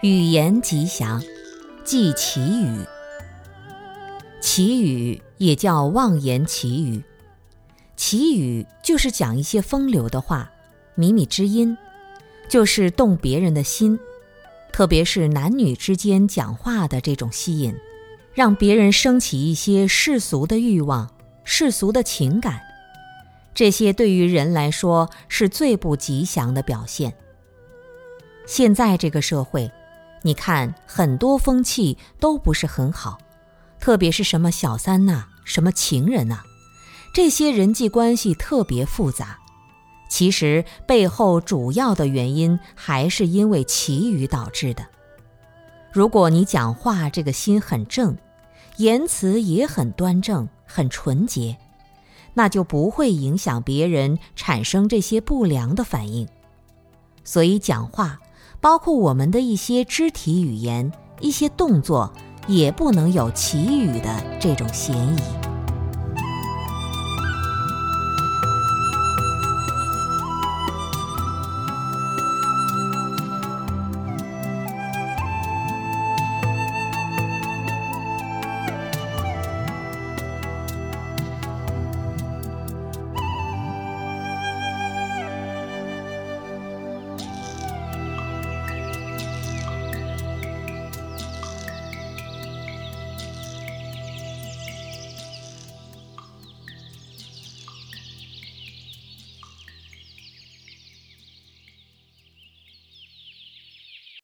语言吉祥，即奇语。奇语也叫妄言奇语，奇语就是讲一些风流的话，靡靡之音，就是动别人的心，特别是男女之间讲话的这种吸引，让别人升起一些世俗的欲望、世俗的情感，这些对于人来说是最不吉祥的表现。现在这个社会。你看，很多风气都不是很好，特别是什么小三呐，什么情人呐，这些人际关系特别复杂。其实背后主要的原因还是因为其余导致的。如果你讲话这个心很正，言辞也很端正、很纯洁，那就不会影响别人产生这些不良的反应。所以讲话。包括我们的一些肢体语言、一些动作，也不能有祈语的这种嫌疑。